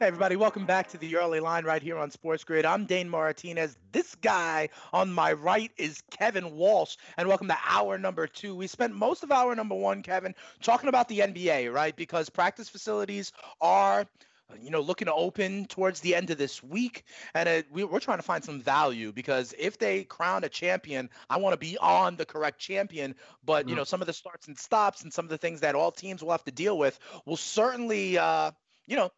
Hey, everybody, welcome back to the early line right here on Sports Grid. I'm Dane Martinez. This guy on my right is Kevin Walsh, and welcome to hour number two. We spent most of hour number one, Kevin, talking about the NBA, right? Because practice facilities are you know, looking to open towards the end of this week. And it, we, are trying to find some value because if they crown a champion, I want to be on the correct champion. But, mm-hmm. you know, some of the starts and stops and some of the things that all teams will have to deal with will certainly, uh, you know,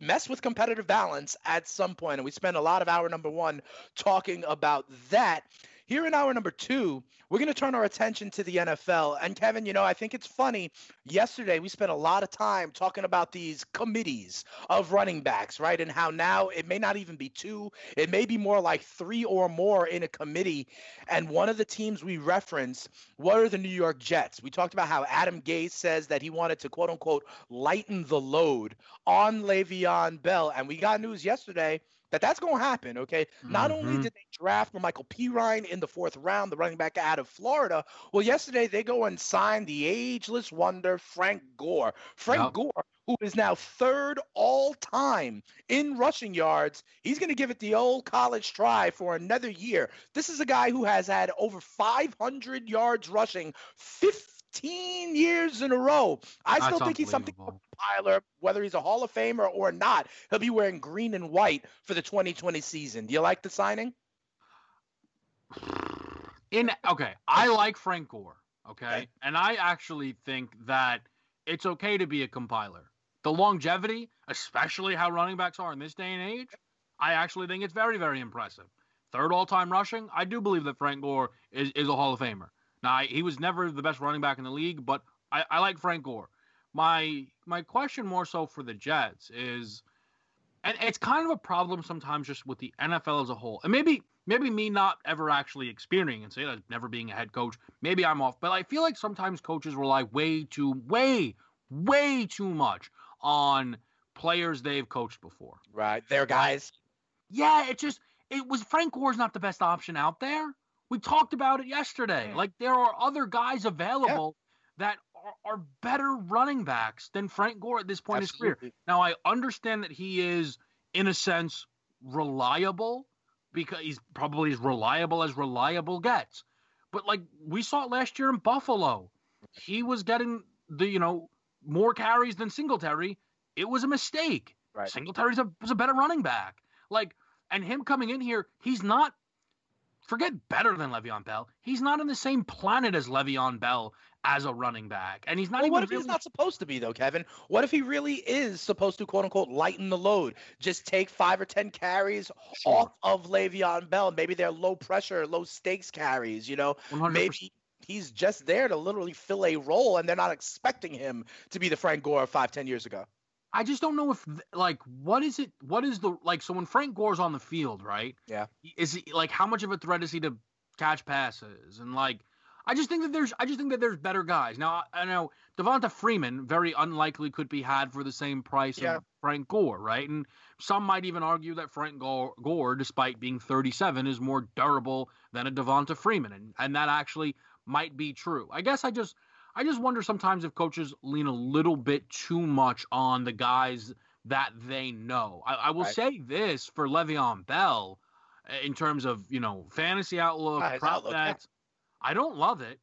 mess with competitive balance at some point. And we spent a lot of hour number one talking about that. Here in hour number two, we're going to turn our attention to the NFL. And Kevin, you know, I think it's funny. Yesterday, we spent a lot of time talking about these committees of running backs, right? And how now it may not even be two, it may be more like three or more in a committee. And one of the teams we referenced were the New York Jets. We talked about how Adam Gase says that he wanted to quote unquote lighten the load on Le'Veon Bell. And we got news yesterday that that's going to happen. Okay. Mm-hmm. Not only mm-hmm. did they draft Michael Perine in the fourth round, the running back out of Florida. Well, yesterday they go and sign the ageless wonder Frank Gore. Frank yep. Gore, who is now third all time in rushing yards, he's going to give it the old college try for another year. This is a guy who has had over 500 yards rushing, 50 15 years in a row. I still think he's something of a compiler, whether he's a Hall of Famer or not. He'll be wearing green and white for the 2020 season. Do you like the signing? In okay, I like Frank Gore. Okay? okay, and I actually think that it's okay to be a compiler. The longevity, especially how running backs are in this day and age, I actually think it's very, very impressive. Third all-time rushing, I do believe that Frank Gore is, is a Hall of Famer. Now he was never the best running back in the league, but I, I like Frank Gore. My my question more so for the Jets is, and it's kind of a problem sometimes just with the NFL as a whole, and maybe maybe me not ever actually experiencing it, never being a head coach. Maybe I'm off, but I feel like sometimes coaches rely way too way way too much on players they've coached before. Right, their guys. Yeah, it just it was Frank Gore's not the best option out there. We talked about it yesterday. Like there are other guys available yeah. that are, are, better running backs than Frank Gore at this point Absolutely. in his career. Now I understand that he is, in a sense, reliable because he's probably as reliable as reliable gets. But like we saw it last year in Buffalo, he was getting the you know more carries than Singletary. It was a mistake. Right. Singletary was a better running back. Like, and him coming in here, he's not forget better than Le'Veon Bell. He's not on the same planet as Le'Veon Bell as a running back, and he's not. Well, what if really... he's not supposed to be though, Kevin? What if he really is supposed to quote unquote lighten the load? Just take five or ten carries sure. off of Le'Veon Bell. Maybe they're low pressure, low stakes carries. You know, 100%. maybe he's just there to literally fill a role, and they're not expecting him to be the Frank Gore of five, ten years ago. I just don't know if like what is it? What is the like? So when Frank Gore's on the field, right? Yeah. Is he like how much of a threat is he to catch passes and like? I just think that there's I just think that there's better guys. Now I know Devonta Freeman very unlikely could be had for the same price yeah. of Frank Gore, right? And some might even argue that Frank Gore, Gore, despite being 37, is more durable than a Devonta Freeman, and and that actually might be true. I guess I just I just wonder sometimes if coaches lean a little bit too much on the guys that they know. I, I will right. say this for Le'Veon Bell, in terms of you know fantasy outlook, ah, right, prop outlook, bets, yeah. I don't love it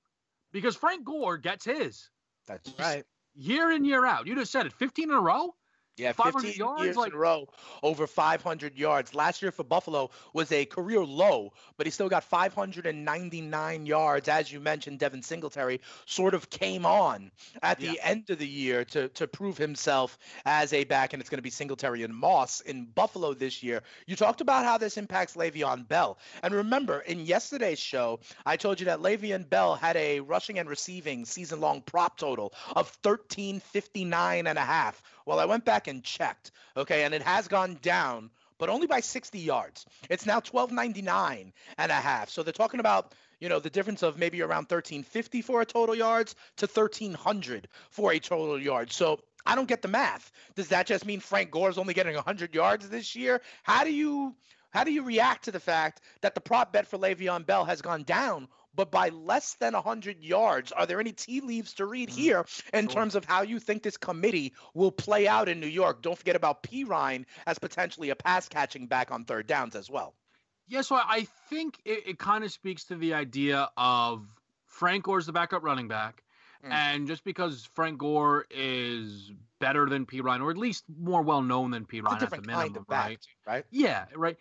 because Frank Gore gets his. That's right. Year in year out. You just said it, 15 in a row. Yeah, 15 yards, years like, in a row, over 500 yards. Last year for Buffalo was a career low, but he still got 599 yards. As you mentioned, Devin Singletary sort of came on at the yeah. end of the year to, to prove himself as a back, and it's going to be Singletary and Moss in Buffalo this year. You talked about how this impacts Le'Veon Bell. And remember, in yesterday's show, I told you that Le'Veon Bell had a rushing and receiving season long prop total of 1359 and a half well, I went back and checked, okay, and it has gone down, but only by 60 yards. It's now 12.99 and a half. So they're talking about you know, the difference of maybe around 1350 for a total yards to 1300 for a total yard. So I don't get the math. Does that just mean Frank Gore's only getting 100 yards this year? How do you how do you react to the fact that the prop bet for Le'Veon Bell has gone down, but by less than 100 yards? Are there any tea leaves to read mm-hmm. here in sure. terms of how you think this committee will play out in New York? Don't forget about Perine as potentially a pass catching back on third downs as well. Yeah, so I think it, it kind of speaks to the idea of Frank Gore Gore's the backup running back. Mm. And just because Frank Gore is better than Perine, or at least more well known than Perine at the minimum, kind of right? right? Yeah, right.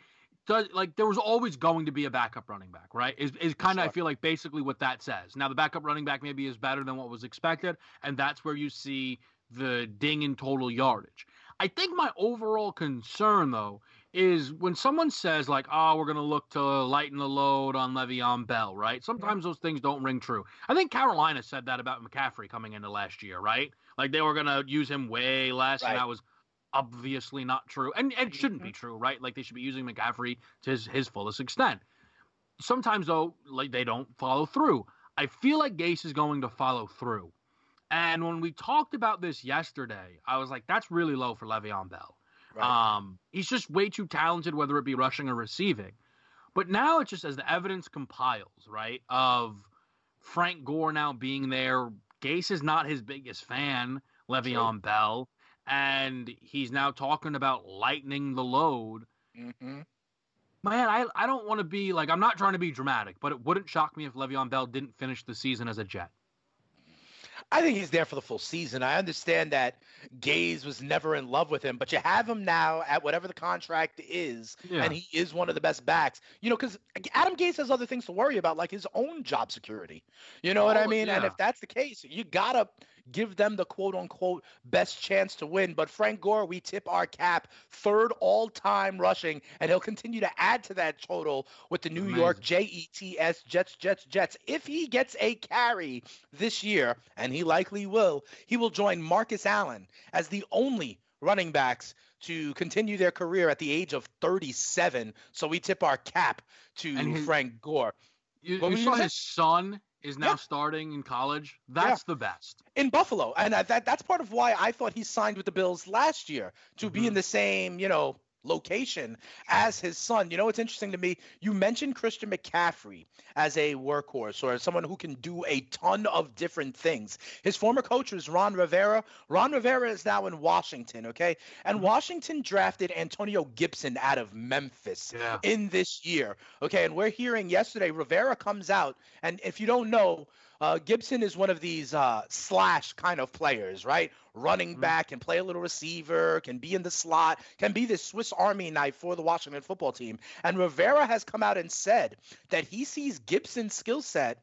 Does like there was always going to be a backup running back, right? Is is kind of. I feel like basically what that says. Now the backup running back maybe is better than what was expected, and that's where you see the ding in total yardage. I think my overall concern though is when someone says like, "Oh, we're going to look to lighten the load on Le'Veon Bell," right? Mm-hmm. Sometimes those things don't ring true. I think Carolina said that about McCaffrey coming into last year, right? Like they were going to use him way less, right. and that was obviously not true, and, it shouldn't be true, right? Like they should be using McCaffrey to his, his fullest extent. Sometimes though, like they don't follow through. I feel like Gase is going to follow through. And when we talked about this yesterday, I was like, that's really low for Le'Veon Bell. Right. Um, he's just way too talented, whether it be rushing or receiving. But now it's just as the evidence compiles, right, of Frank Gore now being there. Gase is not his biggest fan, Le'Veon Bell, and he's now talking about lightening the load. Mm-hmm. Man, I, I don't want to be like, I'm not trying to be dramatic, but it wouldn't shock me if Le'Veon Bell didn't finish the season as a Jet. I think he's there for the full season. I understand that Gase was never in love with him, but you have him now at whatever the contract is, yeah. and he is one of the best backs. You know, because Adam Gase has other things to worry about, like his own job security. You know oh, what I mean? Yeah. And if that's the case, you gotta give them the quote unquote best chance to win. But Frank Gore, we tip our cap third all time rushing, and he'll continue to add to that total with the New Amazing. York Jets, Jets, Jets, Jets. If he gets a carry this year, and he likely will, he will join Marcus Allen as the only running backs to continue their career at the age of 37. So we tip our cap to his, Frank Gore. You, you saw his son is now starting in college. That's yeah. the best in Buffalo, and that that's part of why I thought he signed with the Bills last year to mm-hmm. be in the same you know location as his son. You know, it's interesting to me. You mentioned Christian McCaffrey as a workhorse or as someone who can do a ton of different things. His former coach was Ron Rivera. Ron Rivera is now in Washington, okay? And mm-hmm. Washington drafted Antonio Gibson out of Memphis yeah. in this year, okay? And we're hearing yesterday Rivera comes out, and if you don't know, uh, Gibson is one of these uh, slash kind of players, right? Running mm-hmm. back, can play a little receiver, can be in the slot, can be the Swiss Army knife for the Washington football team. And Rivera has come out and said that he sees Gibson's skill set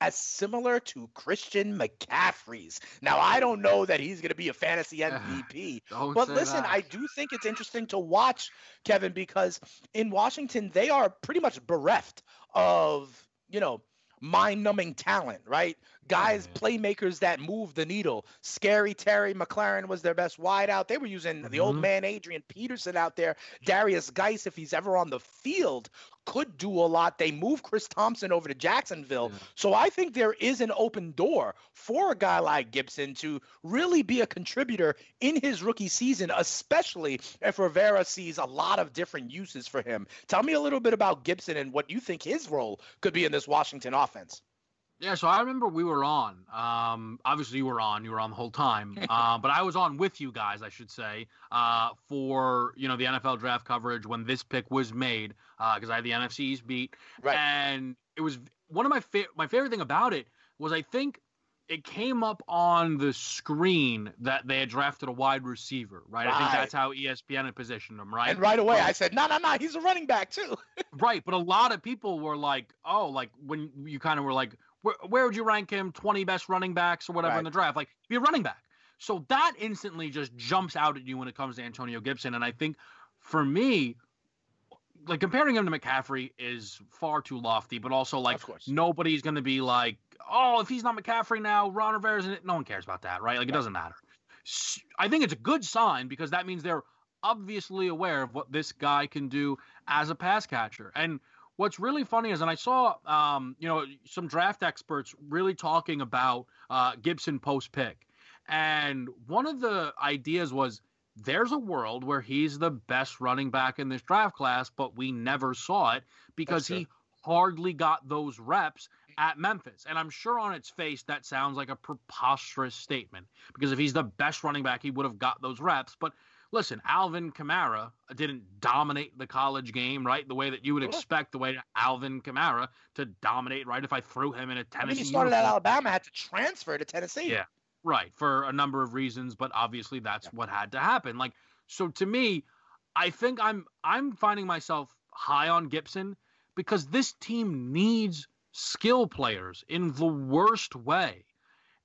as similar to Christian McCaffrey's. Now, I don't know that he's going to be a fantasy MVP, but listen, that. I do think it's interesting to watch, Kevin, because in Washington, they are pretty much bereft of, you know, mind numbing talent, right? Guys, playmakers that move the needle. Scary Terry McLaurin was their best wideout. They were using mm-hmm. the old mm-hmm. man Adrian Peterson out there. Derrius Guice, if he's ever on the field, could do a lot. They moved Chris Thompson over to Jacksonville. Yeah. So I think there is an open door for a guy like Gibson to really be a contributor in his rookie season, especially if Rivera sees a lot of different uses for him. Tell me a little bit about Gibson and what you think his role could be in this Washington offense. Yeah, so I remember we were on. Um, obviously, you were on. You were on the whole time. uh, but I was on with you guys, I should say, uh, for you know the NFL draft coverage when this pick was made, because uh, I had the NFC's beat. Right. And it was one of my fa- my favorite thing about it was I think it came up on the screen that they had drafted a wide receiver, right? right. I think that's how ESPN had positioned him, right? And right away I said, no, no, no, he's a running back too. right, but a lot of people were like, oh, like when you kind of were like, where, where would you rank him? 20 best running backs or whatever right. in the draft? Like, be a running back. So that instantly just jumps out at you when it comes to Antonio Gibson. And I think for me, like comparing him to McCaffrey is far too lofty, but also like nobody's going to be like, oh, if he's not McCaffrey now, Ron Rivera's in it. No one cares about that, right? Like it doesn't matter. I think it's a good sign because that means they're obviously aware of what this guy can do as a pass catcher. And what's really funny is, and I saw, um, you know, some draft experts really talking about uh, Gibson post pick, and one of the ideas was there's a world where he's the best running back in this draft class, but we never saw it because he hardly got those reps at Memphis. And I'm sure on its face that sounds like a preposterous statement because if he's the best running back, he would have got those reps. But listen, Alvin Kamara didn't dominate the college game, right? The way that you would expect the way Alvin Kamara to dominate, right? If I threw him in a Tennessee. I mean, he started uniform. at Alabama, had to transfer to Tennessee. Yeah, right, for a number of reasons, but obviously that's yeah. what had to happen. Like, so to me, I think I'm I'm finding myself high on Gibson because this team needs skill players in the worst way.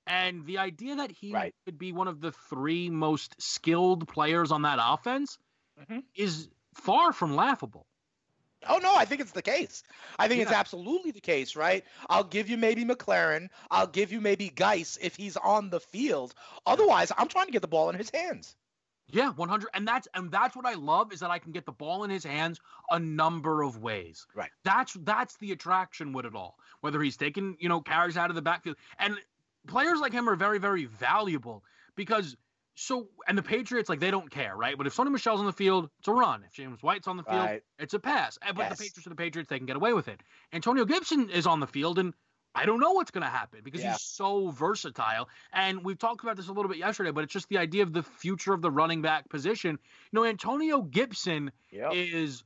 And the idea that he right. could be one of the three most skilled players on that offense mm-hmm. is far from laughable. Oh no, I think it's the case. I think yeah. it's absolutely the case, right? I'll give you maybe McLaurin. I'll give you maybe Guice if he's on the field. Otherwise, I'm trying to get the ball in his hands. Yeah, 100 and that's and that's what I love is that I can get the ball in his hands a number of ways. Right. That's that's the attraction with it all. Whether he's taking, you know, carries out of the backfield and players like him are very very valuable because so and the Patriots like they don't care, right? But if Sony Michel's on the field, it's a run. If James White's on the field, right. it's a pass. But yes. the Patriots are the Patriots, they can get away with it. Antonio Gibson is on the field and I don't know what's going to happen because yeah. he's so versatile. And we've talked about this a little bit yesterday, but it's just the idea of the future of the running back position. You know, Antonio Gibson yep. is,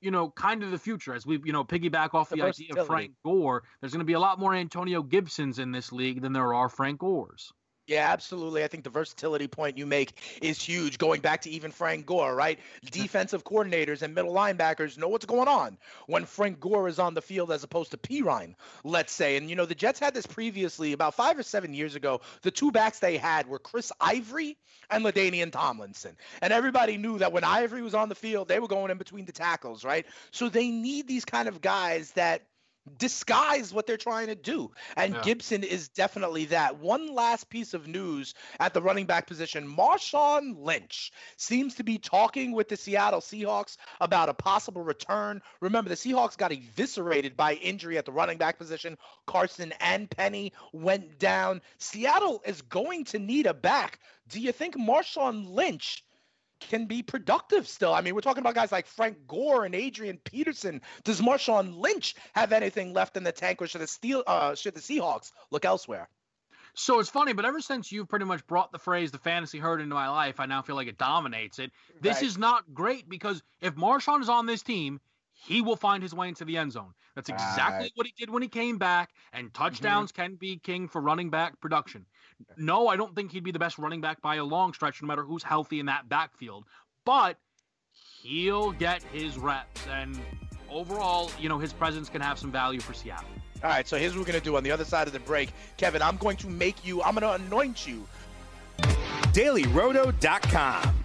you know, kind of the future as we, you know, piggyback off the, the idea of Frank Gore. There's going to be a lot more Antonio Gibsons in this league than there are Frank Gores. Yeah, absolutely. I think the versatility point you make is huge. Going back to even Frank Gore, right? Defensive coordinators and middle linebackers know what's going on when Frank Gore is on the field as opposed to Perine, let's say. And you know, the Jets had this previously about five or seven years ago. The two backs they had were Chris Ivory and LaDainian Tomlinson. And everybody knew that when Ivory was on the field, they were going in between the tackles, right? So they need these kind of guys that disguise what they're trying to do. And yeah. Gibson is definitely that. One last piece of news at the running back position Marshawn Lynch seems to be talking with the Seattle Seahawks about a possible return. Remember, the Seahawks got eviscerated by injury at the running back position. Carson and Penny went down. Seattle is going to need a back. Do you think Marshawn Lynch? Can be productive still. I mean, we're talking about guys like Frank Gore and Adrian Peterson. Does Marshawn Lynch have anything left in the tank, or should the Steel, uh, should the Seahawks look elsewhere? So it's funny, but ever since you've pretty much brought the phrase "the fantasy herd" into my life, I now feel like it dominates it. This right. is not great because if Marshawn is on this team, he will find his way into the end zone. That's exactly right. what he did when he came back. And mm-hmm. touchdowns mm-hmm. can be king for running back production. No, I don't think he'd be the best running back by a long stretch, no matter who's healthy in that backfield. But he'll get his reps. And overall, you know, his presence can have some value for Seattle. All right, so here's what we're going to do on the other side of the break. Kevin, I'm going to make you, I'm going to anoint you dailyroto.com.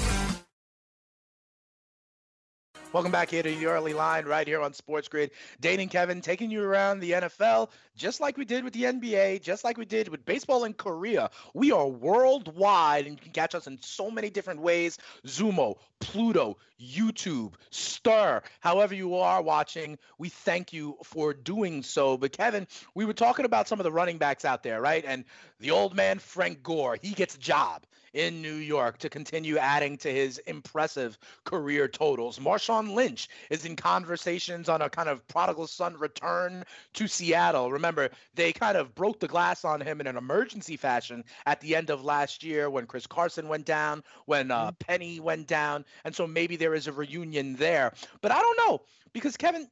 Welcome back here to the early line right here on Sports Grid. Dane and Kevin taking you around the NFL just like we did with the NBA, just like we did with baseball in Korea. We are worldwide and you can catch us in so many different ways. Xumo, Pluto, YouTube, Stirr, however you are watching, we thank you for doing so. But Kevin, we were talking about some of the running backs out there, right? And the old man Frank Gore, he gets a job in New York to continue adding to his impressive career totals. Marshawn Lynch is in conversations on a kind of prodigal son return to Seattle. Remember, they kind of broke the glass on him in an emergency fashion at the end of last year when Chris Carson went down, when uh, mm-hmm. Penny went down. And so maybe there is a reunion there. But I don't know because, Kevin,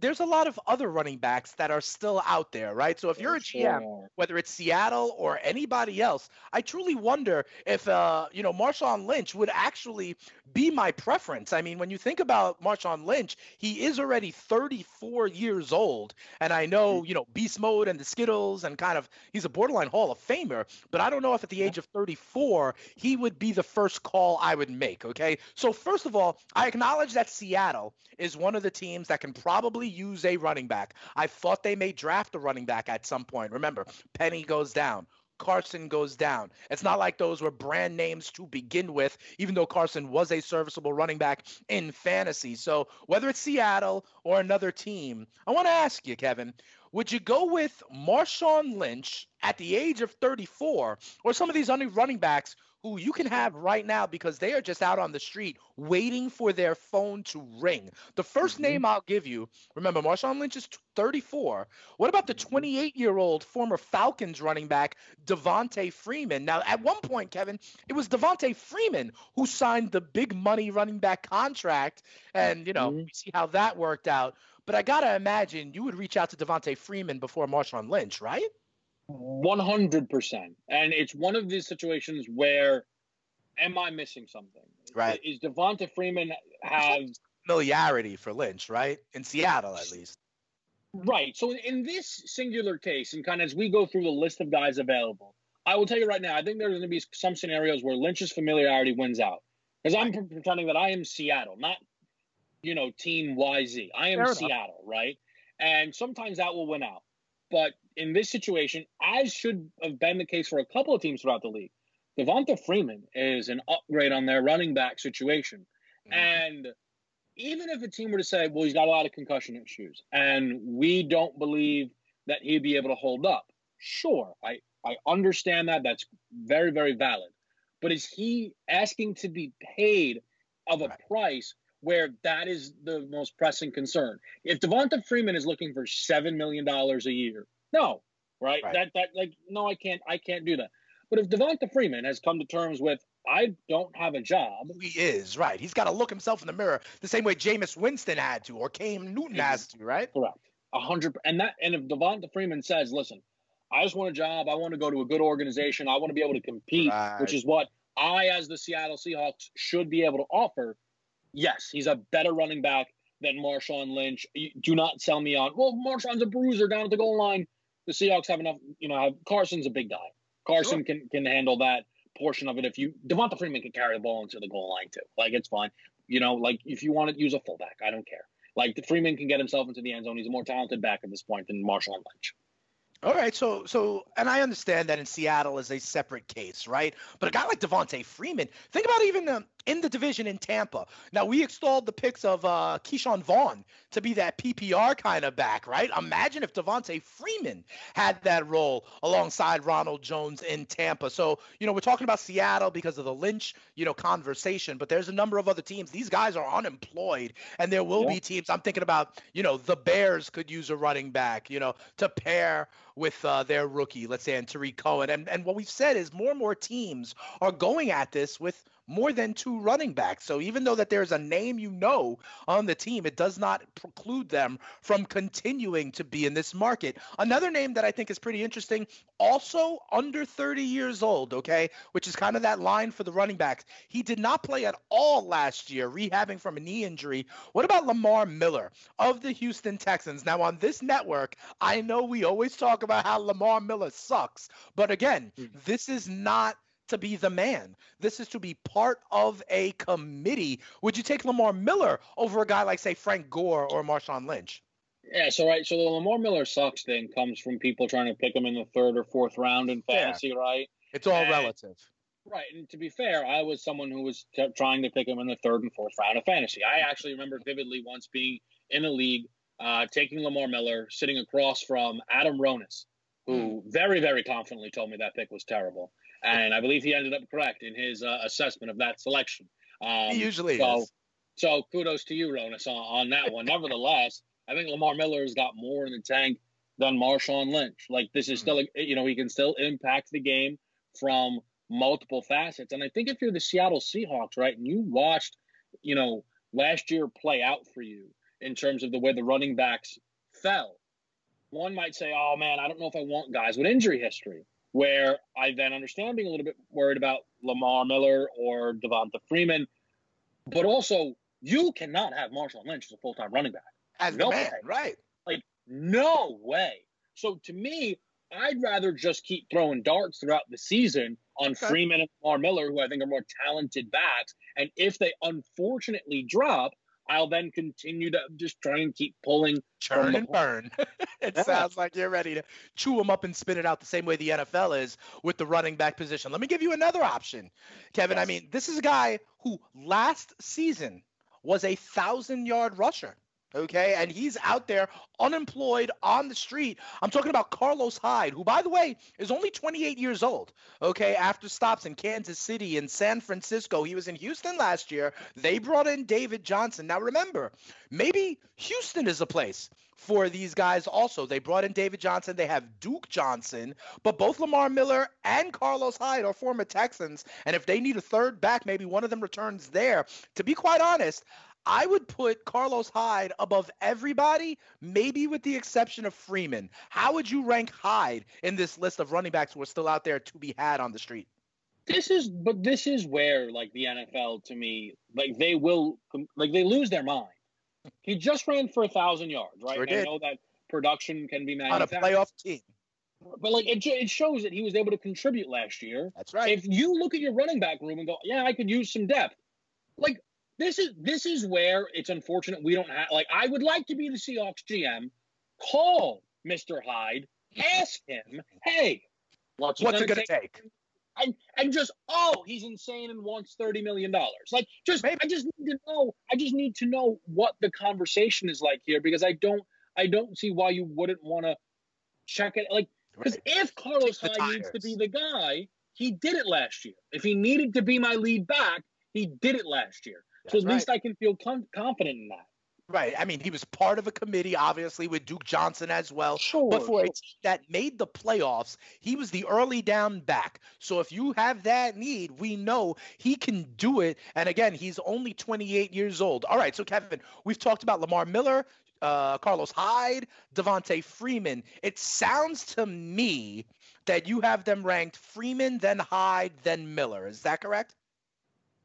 there's a lot of other running backs that are still out there, right? So if you're a GM, whether it's Seattle or anybody else, I truly wonder if uh, you know Marshawn Lynch would actually be my preference. I mean, when you think about Marshawn Lynch, he is already 34 years old, and I know mm. you know beast mode and the Skittles and kind of he's a borderline Hall of Famer, but I don't know if at the age of 34 he would be the first call I would make. Okay, so first of all, I acknowledge that Seattle is one of the teams that can probably use a running back. I thought they may draft a running back at some point. Remember, Penny goes down. Carson goes down. It's not like those were brand names to begin with, even though Carson was a serviceable running back in fantasy. So, whether it's Seattle or another team, I want to ask you, Kevin, would you go with Marshawn Lynch at the age of 34 or some of these running backs who you can have right now because they are just out on the street waiting for their phone to ring. The 1st mm-hmm. name I'll give you, remember, Marshawn Lynch is 34. What about the mm-hmm. 28 year old former Falcons running back, Devonta Freeman? Now, at one point, Kevin, it was Devonta Freeman who signed the big money running back contract. And, you know, mm-hmm. we see how that worked out. But I got to imagine you would reach out to Devonta Freeman before Marshawn Lynch, right? 100%. And it's one of these situations where am I missing something? Right. Is Devonta Freeman have familiarity for Lynch, right? In Seattle, at least. Right. So in this singular case, and kind of as we go through the list of guys available, I will tell you right now, I think there's going to be some scenarios where Lynch's familiarity wins out. Because I'm pretending that I am Seattle, not, you know, Team YZ. I am Fair Seattle, enough. right? And sometimes that will win out. But in this situation, as should have been the case for a couple of teams throughout the league, Devonta Freeman is an upgrade on their running back situation. Mm-hmm. And even if a team were to say, well, he's got a lot of concussion issues, and we don't believe that he'd be able to hold up, sure, I, I understand that. That's very, very valid. But is he asking to be paid of a right. price where that is the most pressing concern? If Devonta Freeman is looking for $7 million a year, no, right? right? That that like no, I can't I can't do that. But if Devonta Freeman has come to terms with I don't have a job, he is right. He's got to look himself in the mirror the same way Jameis Winston had to, or Cam Newton has to, right? Correct. A hundred and that and if Devonta Freeman says, "Listen, I just want a job. I want to go to a good organization. I want to be able to compete," right. which is what I, as the Seattle Seahawks, should be able to offer. Yes, he's a better running back than Marshawn Lynch. Do not sell me on. Well, Marshawn's a bruiser down at the goal line the Seahawks have enough. You know, have, Carson's a big guy. Carson sure. can can handle that portion of it. If you Devonta Freeman can carry the ball into the goal line too, like it's fine. You know, like if you want to use a fullback, I don't care. Like the Freeman can get himself into the end zone. He's a more talented back at this point than Marshawn Lynch. All right, so so, and I understand that in Seattle is a separate case, right? But a guy like Devonta Freeman, think about even um, in the division in Tampa. Now we extolled the picks of uh, Ke'Shawn Vaughn to be that PPR kind of back, right? Imagine if Devonta Freeman had that role alongside Ronald Jones in Tampa. So you know we're talking about Seattle because of the Lynch, you know, conversation, but there's a number of other teams. These guys are unemployed, and there will yeah. be teams. I'm thinking about, you know, the Bears could use a running back, you know, to pair with uh, their rookie, let's say, and Tarik Cohen. And and what we've said is more and more teams are going at this with more than two running backs. So even though that there's a name you know on the team, it does not preclude them from continuing to be in this market. Another name that I think is pretty interesting, also under 30 years old, okay, which is kind of that line for the running backs. He did not play at all last year, rehabbing from a knee injury. What about Lamar Miller of the Houston Texans? Now on this network, I know we always talk about how Lamar Miller sucks, but again, mm-hmm. this is not to be the man. This is to be part of a committee. Would you take Lamar Miller over a guy like, say, Frank Gore or Marshawn Lynch? Yeah, so right, so the Lamar Miller sucks thing comes from people trying to pick him in the third or fourth round in fantasy, yeah. right? It's all and, relative. Right, and to be fair, I was someone who was t- trying to pick him in the third and fourth round of fantasy. I actually remember vividly once being in a league, uh, taking Lamar Miller, sitting across from Adam Ronis, who hmm. very, very confidently told me that pick was terrible and I believe he ended up correct in his uh, assessment of that selection. Um, he usually so, is. So kudos to you, Ronis, on, on that one. Nevertheless, I think Lamar Miller has got more in the tank than Marshawn Lynch. Like this is still, a, you know, he can still impact the game from multiple facets. And I think if you're the Seattle Seahawks, right, and you watched, you know, last year play out for you, in terms of the way the running backs fell. One might say, oh man, I don't know if I want guys with injury history, where I then understand being a little bit worried about Lamar Miller or Devonta Freeman. But also, you cannot have Marshawn Lynch as a full time running back. As no man, way. right. Like, no way. So to me, I'd rather just keep throwing darts throughout the season on okay. Freeman and Lamar Miller, who I think are more talented backs. And if they unfortunately drop, I'll then continue to just try and keep pulling. Churn and burn. it yeah. sounds like you're ready to chew them up and spit it out the same way the NFL is with the running back position. Let me give you another option, Kevin. Yes. I mean, this is a guy who last season was a thousand yard rusher okay? And he's out there unemployed on the street. I'm talking about Carlos Hyde, who, by the way, is only 28 years old, okay? After stops in Kansas City and San Francisco, he was in Houston last year. They brought in David Johnson. Now, remember, maybe Houston is a place for these guys also. They brought in David Johnson. They have Duke Johnson, but both Lamar Miller and Carlos Hyde are former Texans. And if they need a third back, maybe one of them returns there. To be quite honest, I would put Carlos Hyde above everybody, maybe with the exception of Freeman. How would you rank Hyde in this list of running backs who are still out there to be had on the street? This is, but this is where, like, the NFL to me, like, they will, like, they lose their mind. He just ran for a thousand yards, right? Sure I know that production can be manufactured. On a playoff team. But like it, it shows that he was able to contribute last year. That's right. If you look at your running back room and go, yeah, I could use some depth. Like this is this is where it's unfortunate we don't have like I would like to be the Seahawks GM. Call Mr. Hyde, ask him, hey, what's, what's it going to take? take? And and just oh, he's insane and wants thirty million dollars. Like just Maybe. I just need to know. I just need to know what the conversation is like here because I don't I don't see why you wouldn't want to check it. Like because right. if Carlos Hyde needs to be the guy, he did it last year. If he needed to be my lead back, he did it last year. So at right. least I can feel com- confident in that. Right. I mean, he was part of a committee, obviously, with Duke Johnson as well. Sure. But for sure. a team that made the playoffs, he was the early down back. So if you have that need, we know he can do it. And again, he's only 28 years old. All right. So, Kevin, we've talked about Lamar Miller, uh, Carlos Hyde, Devonta Freeman. It sounds to me that you have them ranked Freeman, then Hyde, then Miller. Is that correct?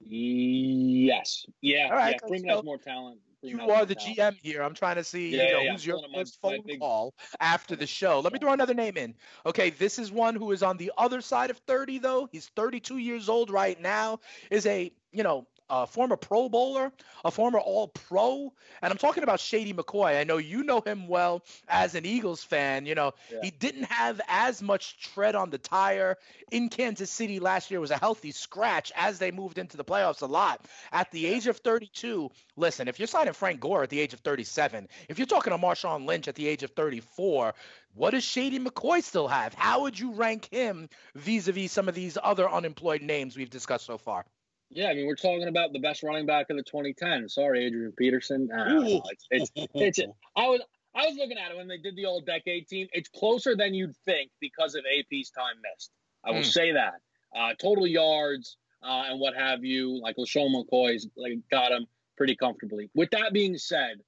Yes. Yeah. All right. Yeah. Freeman so has more talent. Freeman you are the talent. GM here. I'm trying to see yeah, you know, yeah, who's your first phone big... call after the show. Let me throw another name in. Okay, this is one who is on the other side of 30 though. He's 32 years old right now. Is a you know a former Pro Bowler, a former All Pro, and I'm talking about Shady McCoy. I know you know him well as an Eagles fan. You know yeah. he didn't have as much tread on the tire in Kansas City last year. It was a healthy scratch as they moved into the playoffs a lot. At the age of 32, listen, if you're signing Frank Gore at the age of 37, if you're talking to Marshawn Lynch at the age of 34, what does Shady McCoy still have? How would you rank him vis-a-vis some of these other unemployed names we've discussed so far? Yeah, I mean, we're talking about the best running back of the 2010. Sorry, Adrian Peterson. Uh, it's, it's, it's, I was I was looking at it when they did the All Decade team. It's closer than you'd think because of AP's time missed. I will mm. say that. Uh, total yards uh, and what have you, like LeSean McCoy's like got him pretty comfortably. With that being said,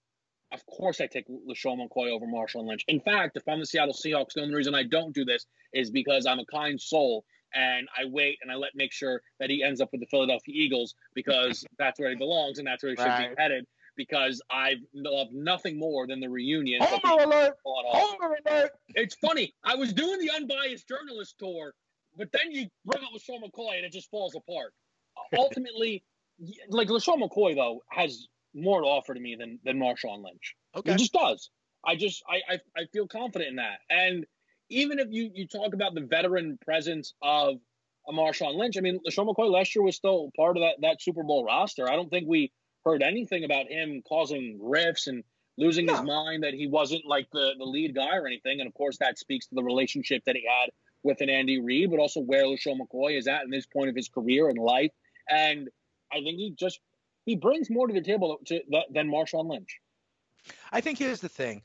of course I take LeSean McCoy over Marshawn Lynch. In fact, if I'm the Seattle Seahawks, the only reason I don't do this is because I'm a kind soul and I wait and I let make sure that he ends up with the Philadelphia Eagles because that's where he belongs and that's where he should right. be headed. Because I love nothing more than the reunion. Homer alert! Homer alert! It's funny. I was doing the unbiased journalist tour, but then you bring up LeSean McCoy and it just falls apart. Ultimately, like LeSean McCoy though has more to offer to me than than Marshawn Lynch. Okay, he just does. I just I, I I feel confident in that, and even if you you talk about the veteran presence of a Marshawn Lynch, I mean, LeSean McCoy last year was still part of that that Super Bowl roster. I don't think we heard anything about him causing rifts and losing no. his mind that he wasn't like the the lead guy or anything. And of course, that speaks to the relationship that he had with an Andy Reid, but also where LeSean McCoy is at in this point of his career and life. And I think he just he brings more to the table to, than Marshawn Lynch. I think here's the thing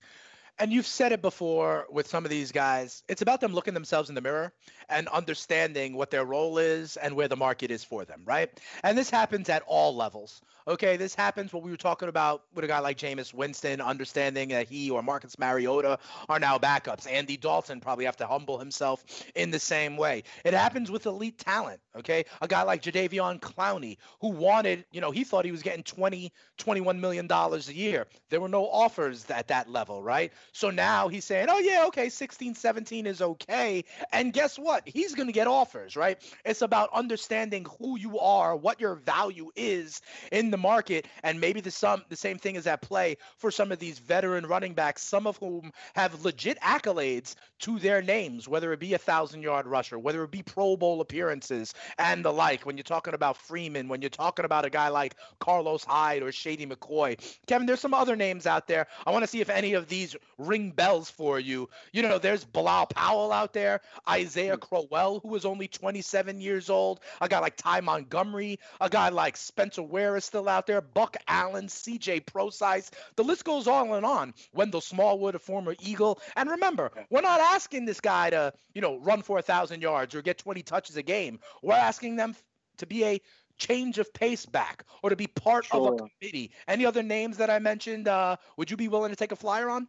and you've said it before with some of these guys, it's about them looking themselves in the mirror and understanding what their role is and where the market is for them, right? And this happens at all levels. Okay, this happens what we were talking about with a guy like Jameis Winston, understanding that he or Marcus Mariota are now backups. Andy Dalton probably have to humble himself in the same way. It happens with elite talent. Okay, a guy like Jadeveon Clowney, who wanted, you know, he thought he was getting 20, 21 million dollars a year. There were no offers at that level, right? So now he's saying, oh yeah, okay, 16, 17 is okay. And guess what? He's going to get offers, right? It's about understanding who you are, what your value is in the market, and maybe the some the same thing is at play for some of these veteran running backs, some of whom have legit accolades to their names, whether it be a thousand yard rusher, whether it be Pro Bowl appearances and the like. When you're talking about Freeman, when you're talking about a guy like Carlos Hyde or Shady McCoy, Kevin, there's some other names out there. I want to see if any of these ring bells for you. You know, there's Bilal Powell out there, Isaiah Crowell, who is only 27 years old, a guy like Ty Montgomery, a guy like Spencer Ware is still out there, Buck Allen, CJ Prosise. The list goes on and on. Wendell Smallwood, a former Eagle. And remember, we're not asking this guy to, you know, run for a thousand yards or get 20 touches a game. We're asking them to be a change of pace back or to be part sure. of a committee. Any other names that I mentioned? Uh, would you be willing to take a flyer on?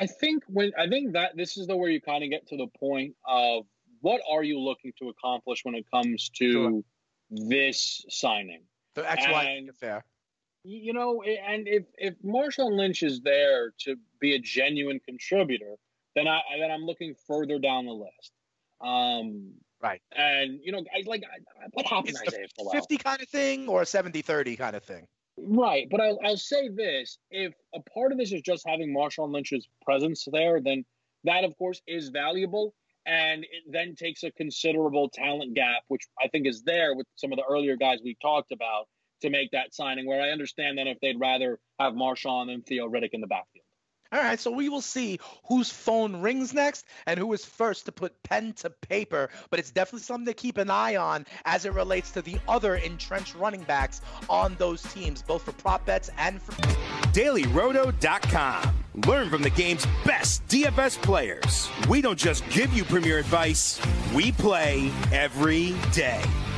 I think when I think that this is the where you kind of get to the point of what are you looking to accomplish when it comes to sure. this signing. The X Y affair. You know, and if if Marshawn Lynch is there to be a genuine contributor, then I then I'm looking further down the list. Um, right. And you know, I like I, what happened Isaiah Fifty kind of thing or 70-30 kind of thing. Right, but I'll, I'll say this: if a part of this is just having Marshawn Lynch's presence there, then that, of course, is valuable, and it then takes a considerable talent gap, which I think is there with some of the earlier guys we talked about to make that signing. Where I understand that if they'd rather have Marshawn than Theo Riddick in the backfield. All right, so we will see whose phone rings next and who is first to put pen to paper. But it's definitely something to keep an eye on as it relates to the other entrenched running backs on those teams, both for prop bets and for. DailyRoto.com. Learn from the game's best DFS players. We don't just give you premier advice, we play every day.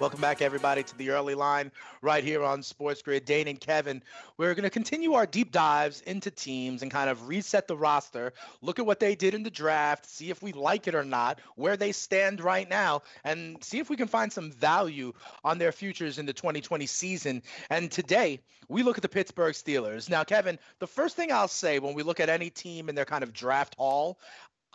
Welcome back, everybody, to the early line right here on Sports Grid. Dane and Kevin, we're going to continue our deep dives into teams and kind of reset the roster, look at what they did in the draft, see if we like it or not, where they stand right now, and see if we can find some value on their futures in the 2020 season. And today, we look at the Pittsburgh Steelers. Now, Kevin, the first thing I'll say when we look at any team in their kind of draft haul,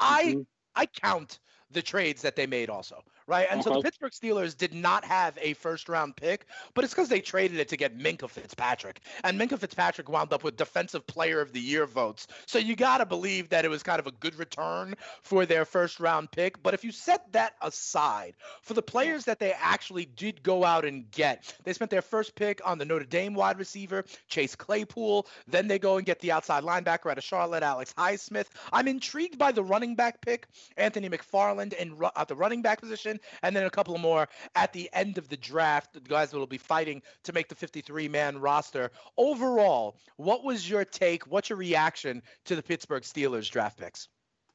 mm-hmm. I I count the trades that they made also right? And okay. so the uh-huh. Pittsburgh Steelers did not have a first round pick, but it's because they traded it to get Minkah Fitzpatrick. And Minkah Fitzpatrick wound up with Defensive Player of the Year votes. So you got to believe that it was kind of a good return for their first round pick. But if you set that aside, for the players that they actually did go out and get, they spent their first pick on the Notre Dame wide receiver, Chase Claypool. Then they go and get the outside linebacker out of Charlotte, Alex Highsmith. I'm intrigued by the running back pick, Anthony McFarland, in, at the running back position and then a couple more at the end of the draft. The guys that will be fighting to make the 53 man roster. Overall, what was your take? What's your reaction to the Pittsburgh Steelers draft picks?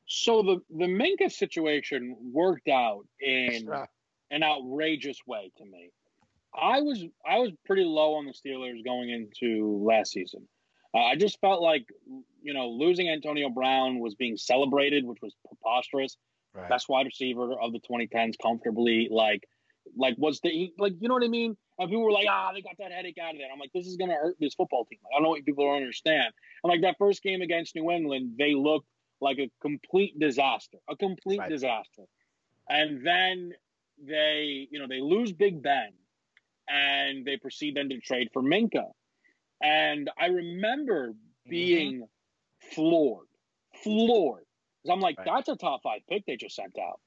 So the the Minkah situation worked out in sure. an outrageous way to me. I was I was pretty low on the Steelers going into last season. Uh, I just felt like you know losing Antonio Brown was being celebrated, which was preposterous right. best wide receiver of the 2010s comfortably. Like, like was the like you know what I mean? And people were like, ah, they got that headache out of there. I'm like, this is gonna hurt this football team. Like, I don't know what people don't understand. And like that first game against New England, they looked like a complete disaster, a complete right. disaster. And then they, you know, they lose Big Ben, and they proceed then to trade for Minkah. And I remember mm-hmm. being mm-hmm. floored, floored because I'm like, right. that's a top five pick they just sent out.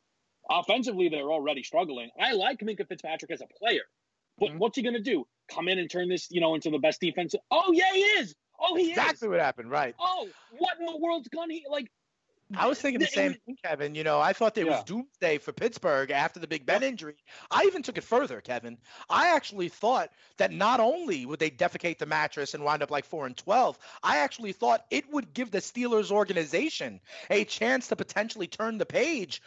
Offensively, they're already struggling. I like Minkah Fitzpatrick as a player. But Mhm. what's he going to do? Come in and turn this, you know, into the best defense? Oh yeah, he is. Oh, he is Exactly is. what happened, right? Oh, what in the world's gonna he like? I was thinking the same thing, Kevin. You know, I thought there Yeah. was doomsday for Pittsburgh after the Big Ben injury. I even took it further, Kevin. I actually thought that not only would they defecate the mattress and wind up like four and twelve, I actually thought it would give the Steelers organization a chance to potentially turn the page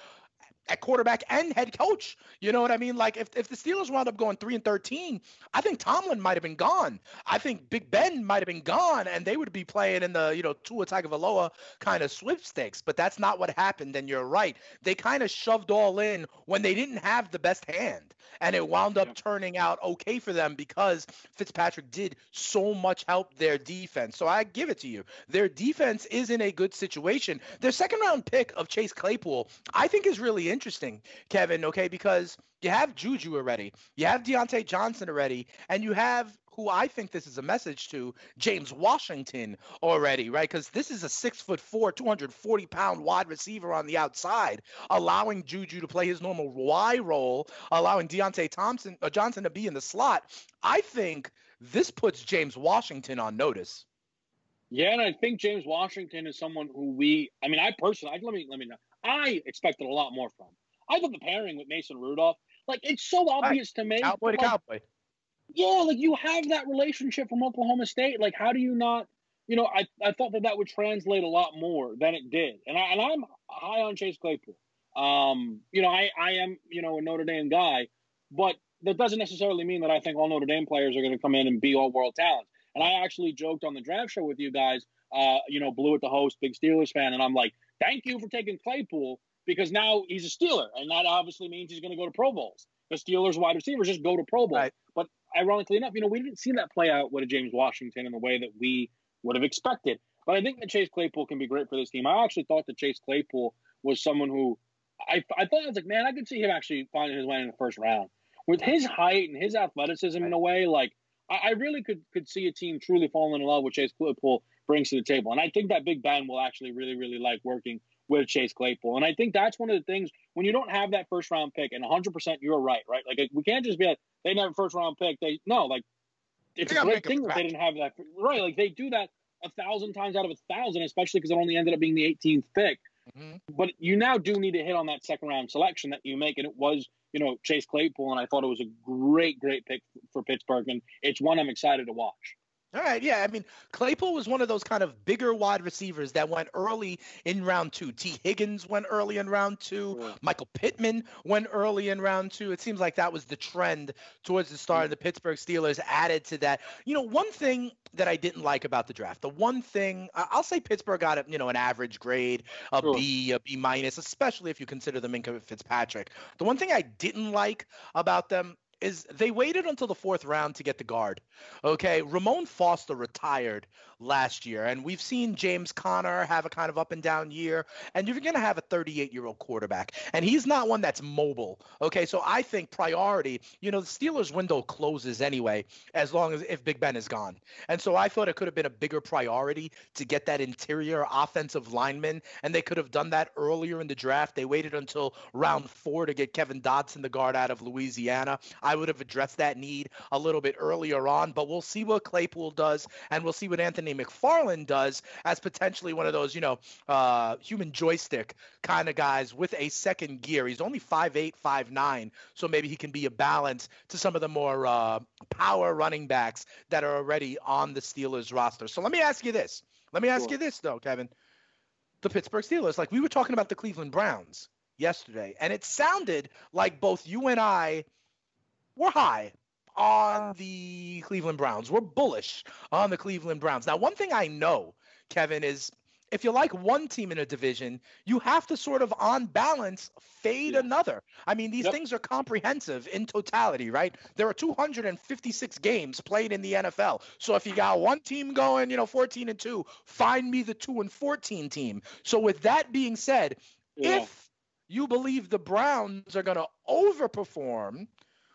at quarterback and head coach. You know what I mean? Like if, if the Steelers wound up going three and thirteen, I think Tomlin might have been gone. I think Big Ben might have been gone, and they would be playing in the you know Tua Tagovailoa kind of sweepstakes. But that's not what happened. And you're right. They kind of shoved all in when they didn't have the best hand, and it wound up turning out okay for them because Fitzpatrick did so much help their defense. So I give it to you. Their defense is in a good situation. Their second round pick of Chase Claypool, I think, is really interesting, Kevin. Okay, because you have Juju already, you have Diontae Johnson already, and you have who I think this is a message to James Washington already, right? Because this is a six foot four, 240 pound wide receiver on the outside, allowing Juju to play his normal Y role, allowing Diontae Thompson uh, Johnson to be in the slot. I think this puts James Washington on notice. Yeah, and I think James Washington is someone who we. I mean, I personally, I, let me let me know. I expected a lot more from. I thought the pairing with Mason Rudolph, like it's so obvious to me. Cowboy to like, cowboy. Yeah, like you have that relationship from Oklahoma State. Like, how do you not? You know, I, I thought that that would translate a lot more than it did, and I and I'm high on Chase Claypool. Um, you know, I I am you know a Notre Dame guy, but that doesn't necessarily mean that I think all Notre Dame players are going to come in and be all world talents. And I actually joked on the draft show with you guys. Uh, you know, Blue at the host, big Steelers fan, and I'm like, thank you for taking Claypool because now he's a Steeler, and that obviously means he's going to go to Pro Bowls. The Steelers wide receivers just go to Pro Bowl. Right. But ironically enough, you know, we didn't see that play out with a James Washington in the way that we would have expected. But I think that Chase Claypool can be great for this team. I actually thought that Chase Claypool was someone who I, I thought I was like, man, I could see him actually finding his way in the first round. With his height and his athleticism in a way, like I, I really could could see a team truly falling in love with Chase Claypool brings to the table. And I think that Big Ben will actually really, really like working with Chase Claypool. And I think that's one of the things when you don't have that first round pick, and 100% you're right, right? Like we can't just be like, they didn't have a first round pick. They no, like it's They a great make 'em thing that they didn't have that. Right? Like they do that a thousand times out of a thousand, especially because it only ended up being the 18th pick. Mhm. But you now do need to hit on that second round selection that you make, and it was you know Chase Claypool, and I thought it was a great, great pick for Pittsburgh, and it's one I'm excited to watch. All right, yeah. I mean, Claypool was one of those kind of bigger wide receivers that went early in round two. Tee Higgins went early in round two. Michael Pittman went early in round two. It seems like that was the trend towards the start. of The Pittsburgh Steelers added to that. You know, one thing that I didn't like about the draft, the one thing I'll say Pittsburgh got a you know an average grade, a B, Sure. a B minus, especially if you consider the Minkah Fitzpatrick. The one thing I didn't like about them is they waited until the fourth round to get the guard. Okay, Ramon Foster retired last year, and we've seen James Conner have a kind of up and down year, and you're going to have a 38 year old quarterback, and he's not one that's mobile. Okay, so I think priority, you know, the Steelers' window closes anyway, as long as if Big Ben is gone, and so I thought it could have been a bigger priority to get that interior offensive lineman, and they could have done that earlier in the draft. They waited until round four to get Kevin Dotson, the guard out of Louisiana. I would have addressed that need a little bit earlier on, but we'll see what Claypool does, and we'll see what Anthony McFarland does as potentially one of those, you know, uh, human joystick kind of guys with a second gear. He's only 5'8, 5'9, so maybe he can be a balance to some of the more uh, power running backs that are already on the Steelers roster. So let me ask you this. Let me ask Sure. you this, though, Kevin. The Pittsburgh Steelers, like we were talking about the Cleveland Browns yesterday, and it sounded like both you and I were high on the Cleveland Browns. We're bullish on the Cleveland Browns. Now, one thing I know, Kevin, is if you like one team in a division, you have to sort of on balance fade Yeah. another. I mean, these Yep. things are comprehensive in totality, right? There are 256 games played in the NFL. So if you got one team going, you know, 14 and 2, find me the 2 and 14 team. So with that being said, Yeah. if you believe the Browns are going to overperform,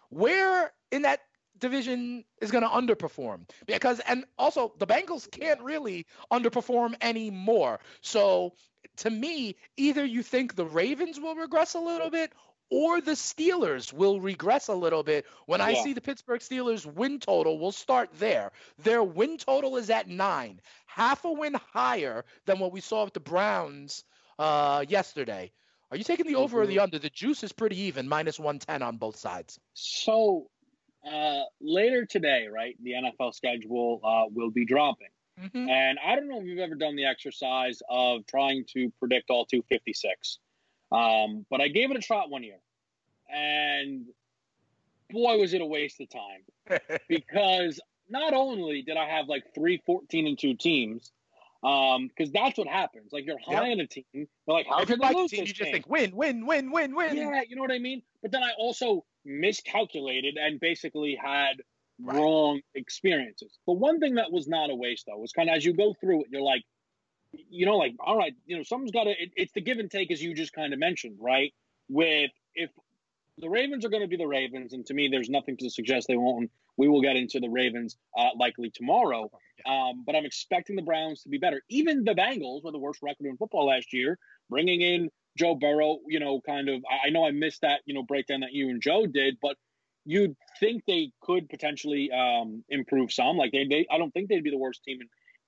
where in that division is going to underperform? Because and also the Bengals can't really underperform anymore. So to me, either you think the Ravens will regress a little bit or the Steelers will regress a little bit. When I see the Pittsburgh Steelers win total, we'll start there. Their win total is at nine, half a win higher than what we saw with the Browns uh, yesterday. Are you taking the over or the under? The juice is pretty even, minus 110 on both sides. So uh, later today, right, the NFL schedule uh, will be dropping. Mhm. And I don't know if you've ever done the exercise of trying to predict all 256. Um, but I gave it a shot one year. And boy, was it a waste of time. because not only did I have like three 14 and 2 teams, because that's what happens. Like you're high on a team, they're like, how you could they like lose team, you just game? think win, win, win, win, win. Yeah, you know what I mean? But then I also miscalculated and basically had Right. wrong experiences. The one thing that was not a waste though was kind of as you go through it, you're like, you know, like, all right, you know, someone's got to, it, it's the give and take as you just kind of mentioned, right? With if the Ravens are going to be the Ravens, and to me, there's nothing to suggest they won't. We will get into the Ravens uh, likely tomorrow. Um, but I'm expecting the Browns to be better. Even the Bengals were the worst record in football last year, bringing in Joe Burrow. You know, kind of. I, know I missed that you know breakdown that you and Joe did, but you'd think they could potentially um, improve some. Like they, they, I don't think they'd be the worst team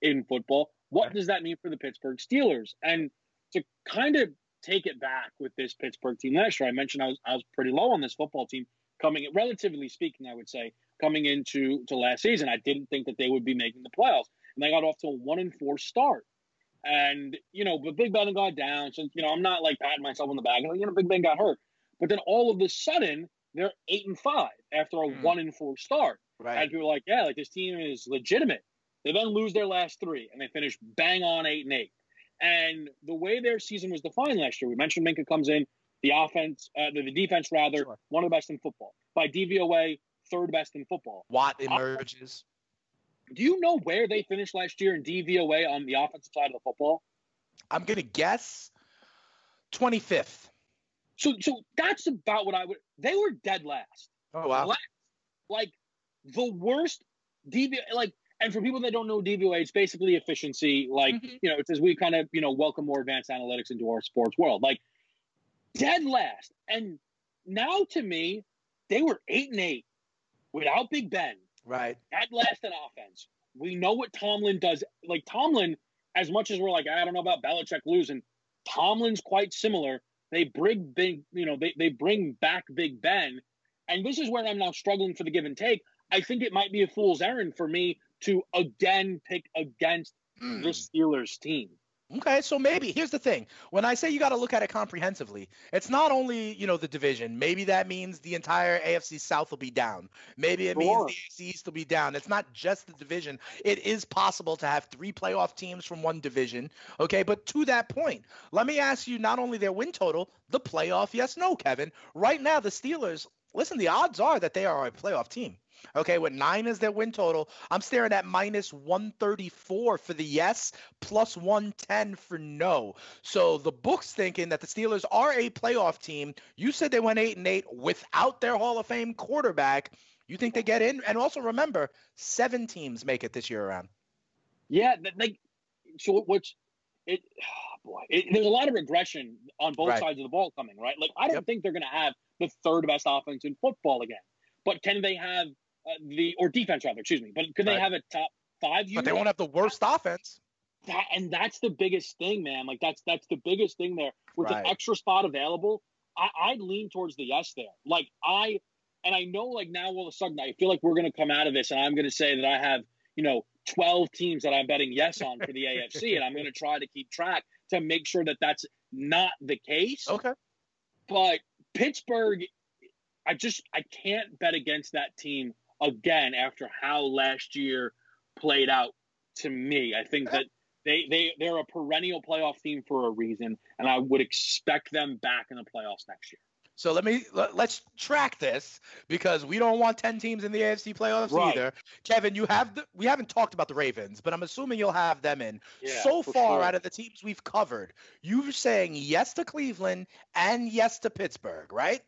in, in football. What does that mean for the Pittsburgh Steelers? And to kind of take it back with this Pittsburgh team last year, I mentioned I was I was pretty low on this football team coming, relatively speaking, I would say coming into to last season. I didn't think that they would be making the playoffs, and they got off to a one and four start. And you know, but Big Ben got down, so you know I'm not like patting myself on the back. You know, Big Ben got hurt, but then all of a sudden they're eight and five after a Hmm. one and four start. Right. And people are like, yeah, like this team is legitimate. They then lose their last three and they finish bang on eight and eight. And the way their season was defined last year, we mentioned Minkah comes in, the offense, uh, the, the defense rather, Sure. one of the best in football. By DVOA, third best in football. Watt emerges. Do you know where they finished last year in DVOA on the offensive side of the football? I'm gonna guess 25th. So, so that's about what I would. They were dead last. Oh wow. Last, like the worst DV like and for people that don't know DVOA, it's basically efficiency. Like, Mhm. you know, it's as we kind of, you know, welcome more advanced analytics into our sports world. Like dead last. And now to me, they were eight and eight without Big Ben. Right. Dead last in offense. We know what Tomlin does. Like Tomlin, as much as we're like, I don't know about Belichick losing, Tomlin's quite similar. They bring big, you know, they, they bring back Big Ben. And this is where I'm now struggling for the give and take. I think it might be a fool's errand for me to again pick against Hmm. the Steelers team. Okay, so maybe here's the thing. When I say you got to look at it comprehensively, it's not only you know the division. Maybe that means the entire AFC South will be down. Maybe it Sure. means the AFC East will be down. It's not just the division. It is possible to have three playoff teams from one division. Okay, but to that point, let me ask you not only their win total, the playoff yes no, Kevin. Right now, the Steelers. Listen, the odds are that they are a playoff team. Okay, with nine as their win total, I'm staring at minus 134 for the yes, plus 110 for no. So the book's thinking that the Steelers are a playoff team. You said they went eight and eight without their Hall of Fame quarterback. You think they get in? And also remember, seven teams make it this year around. Yeah, like so. What's it? Oh boy, it, there's a lot of regression on both Right. sides of the ball coming. Right, like I don't Yep. think they're going to have the third best offense in football again. But can they have uh, the or defense rather? Excuse me. But could they have a top five? But they won't have the worst offense. that, and that's the biggest thing, man. Like that's that's the biggest thing there. With Right. an extra spot available, I, I'd lean towards the yes there. Like I, and I know like now all of a sudden I feel like we're going to come out of this, and I'm going to say that I have you know 12 teams that I'm betting yes on for the AFC, and I'm going to try to keep track to make sure that that's not the case. Okay. But Pittsburgh, I just I can't bet against that team again after how last year played out to me. I think that they they they're a perennial playoff team for a reason, and I would expect them back in the playoffs next year. So let me let, us track this because we don't want 10 teams in the AFC playoffs Right. either. Kevin, you have the we haven't talked about the Ravens, but I'm assuming you'll have them in. Yeah, so far sure. out of the teams we've covered, you're saying yes to Cleveland and yes to Pittsburgh, right?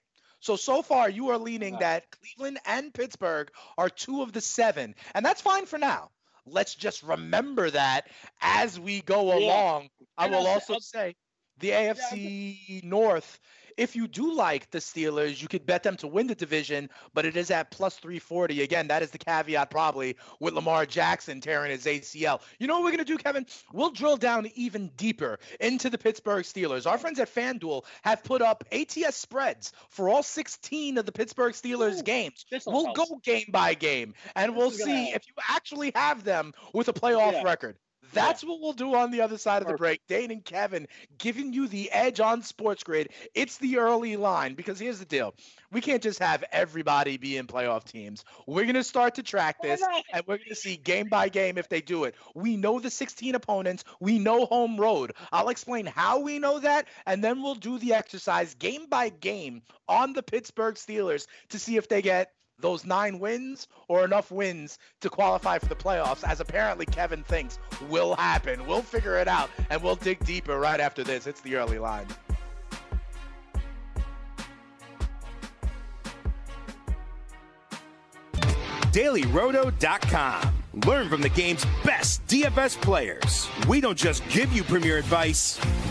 So so far you are leaning that Cleveland and Pittsburgh are two of the seven, and that's fine for now. Let's just remember that as we go Yeah. along. I will I'll- also say the AFC North if you do like the Steelers, you could bet them to win the division, but it is at plus 340. Again, that is the caveat probably with Lamar Jackson tearing his ACL. You know what we're going to do, Kevin? We'll drill down even deeper into the Pittsburgh Steelers. Our friends at FanDuel have put up ATS spreads for all 16 of the Pittsburgh Steelers Ooh, games. We'll help. go game by game and This we'll see help. if you actually have them with a playoff Yeah. record. That's what we'll do on the other side of the break. Dane and Kevin giving you the edge on Sports Grid. It's the early line because here's the deal. We can't just have everybody be in playoff teams. We're going to start to track this and we're going to see game by game if they do it. We know the 16 opponents, we know home road. I'll explain how we know that and then we'll do the exercise game by game on the Pittsburgh Steelers to see if they get those nine wins or enough wins to qualify for the playoffs, as apparently Kevin thinks will happen. We'll figure it out and we'll dig deeper right after this. It's the early line. DailyRoto.com. Learn from the game's best DFS players. We don't just give you premier advice,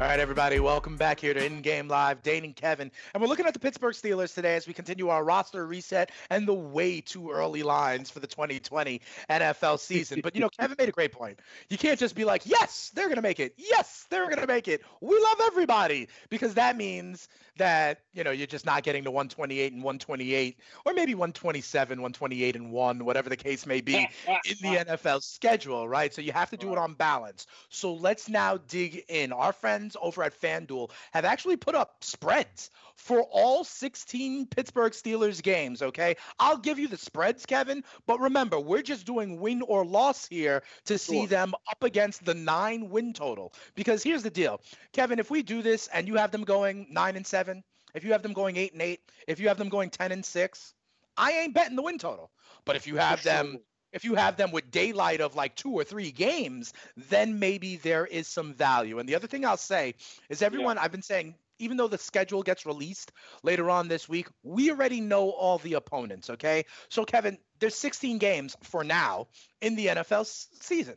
All right, everybody, welcome back here to In Game Live. Dane and Kevin, and we're looking at the Pittsburgh Steelers today as we continue our roster reset and the way too early lines for the 2020 NFL season. But you know, Kevin made a great point. You can't just be like, "Yes, they're gonna make it. Yes, they're gonna make it. We love everybody," because that means that you know you're just not getting to 128 and 128, or maybe 127, 128 and one, whatever the case may be in the NFL schedule, right? So you have to do it on balance. So let's now dig in. Our friends over at FanDuel have actually put up spreads for all 16 Pittsburgh Steelers games, okay? I'll give you the spreads, Kevin, but remember, we're just doing win or loss here to see Sure. them up against the nine win total. Because here's the deal, Kevin, if we do this and you have them going nine and seven, if you have them going eight and eight, if you have them going 10 and six, I ain't betting the win total. But if you have them if you have them with daylight of like two or three games, then maybe there is some value. And the other thing I'll say is everyone, I've been saying, even though the schedule gets released later on this week, we already know all the opponents, okay? So, Kevin, there's 16 games for now in the NFL season.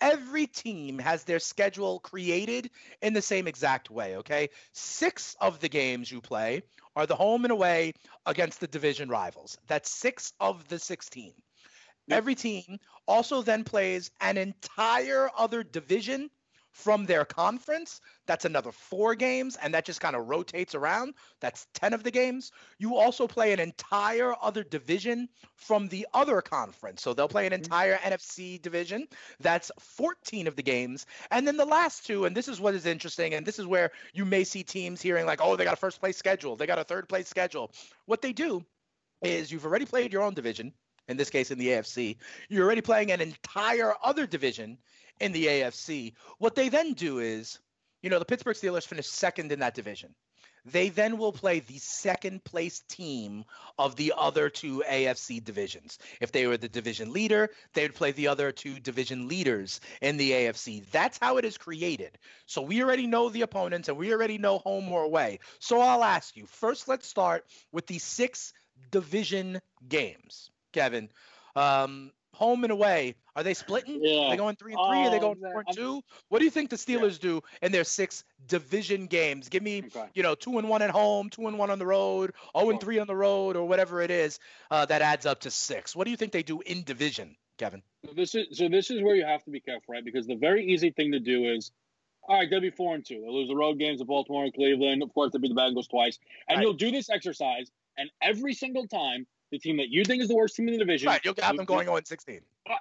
Every team has their schedule created in the same exact way, okay? Six of the games you play are the home and away against the division rivals. That's six of the 16. Every team also then plays an entire other division from their conference. That's another four games, and that just kind of rotates around. That's 10 of the games. You also play an entire other division from the other conference. So they'll play an mm-hmm. entire NFC division. That's 14 of the games. And then the last two, and this is what is interesting, and this is where you may see teams hearing, like, oh, they got a first place schedule, they got a third place schedule. What they do is you've already played your own division in this case in the AFC. You're already playing an entire other division in the AFC. What they then do is, you know, the Pittsburgh Steelers finished second in that division. They then will play the second place team of the other two AFC divisions. If they were the division leader, they would play the other two division leaders in the AFC. That's how it is created. So we already know the opponents and we already know home or away. So I'll ask you first, let's start with the six division games. Kevin, um, home and away, are they splitting? Yeah. Are they going three and three? Are they Oh, going man, four and two? What do you think the Steelers do in their six division games? Give me, Okay. you know, two and one at home, two and one on the road, oh and three on the road, or whatever it is. Uh, that adds up to six. What do you think they do in division, Kevin? So this is so this is where you have to be careful, right? Because the very easy thing to do is, all right, they'll be four and two. They'll lose the road games to Baltimore and Cleveland. Of course, they'll beat the Bengals twice, and Right. you'll do this exercise, and every single time, the team that you think is the worst team in the division, Right, you'll have them going on 16. uh,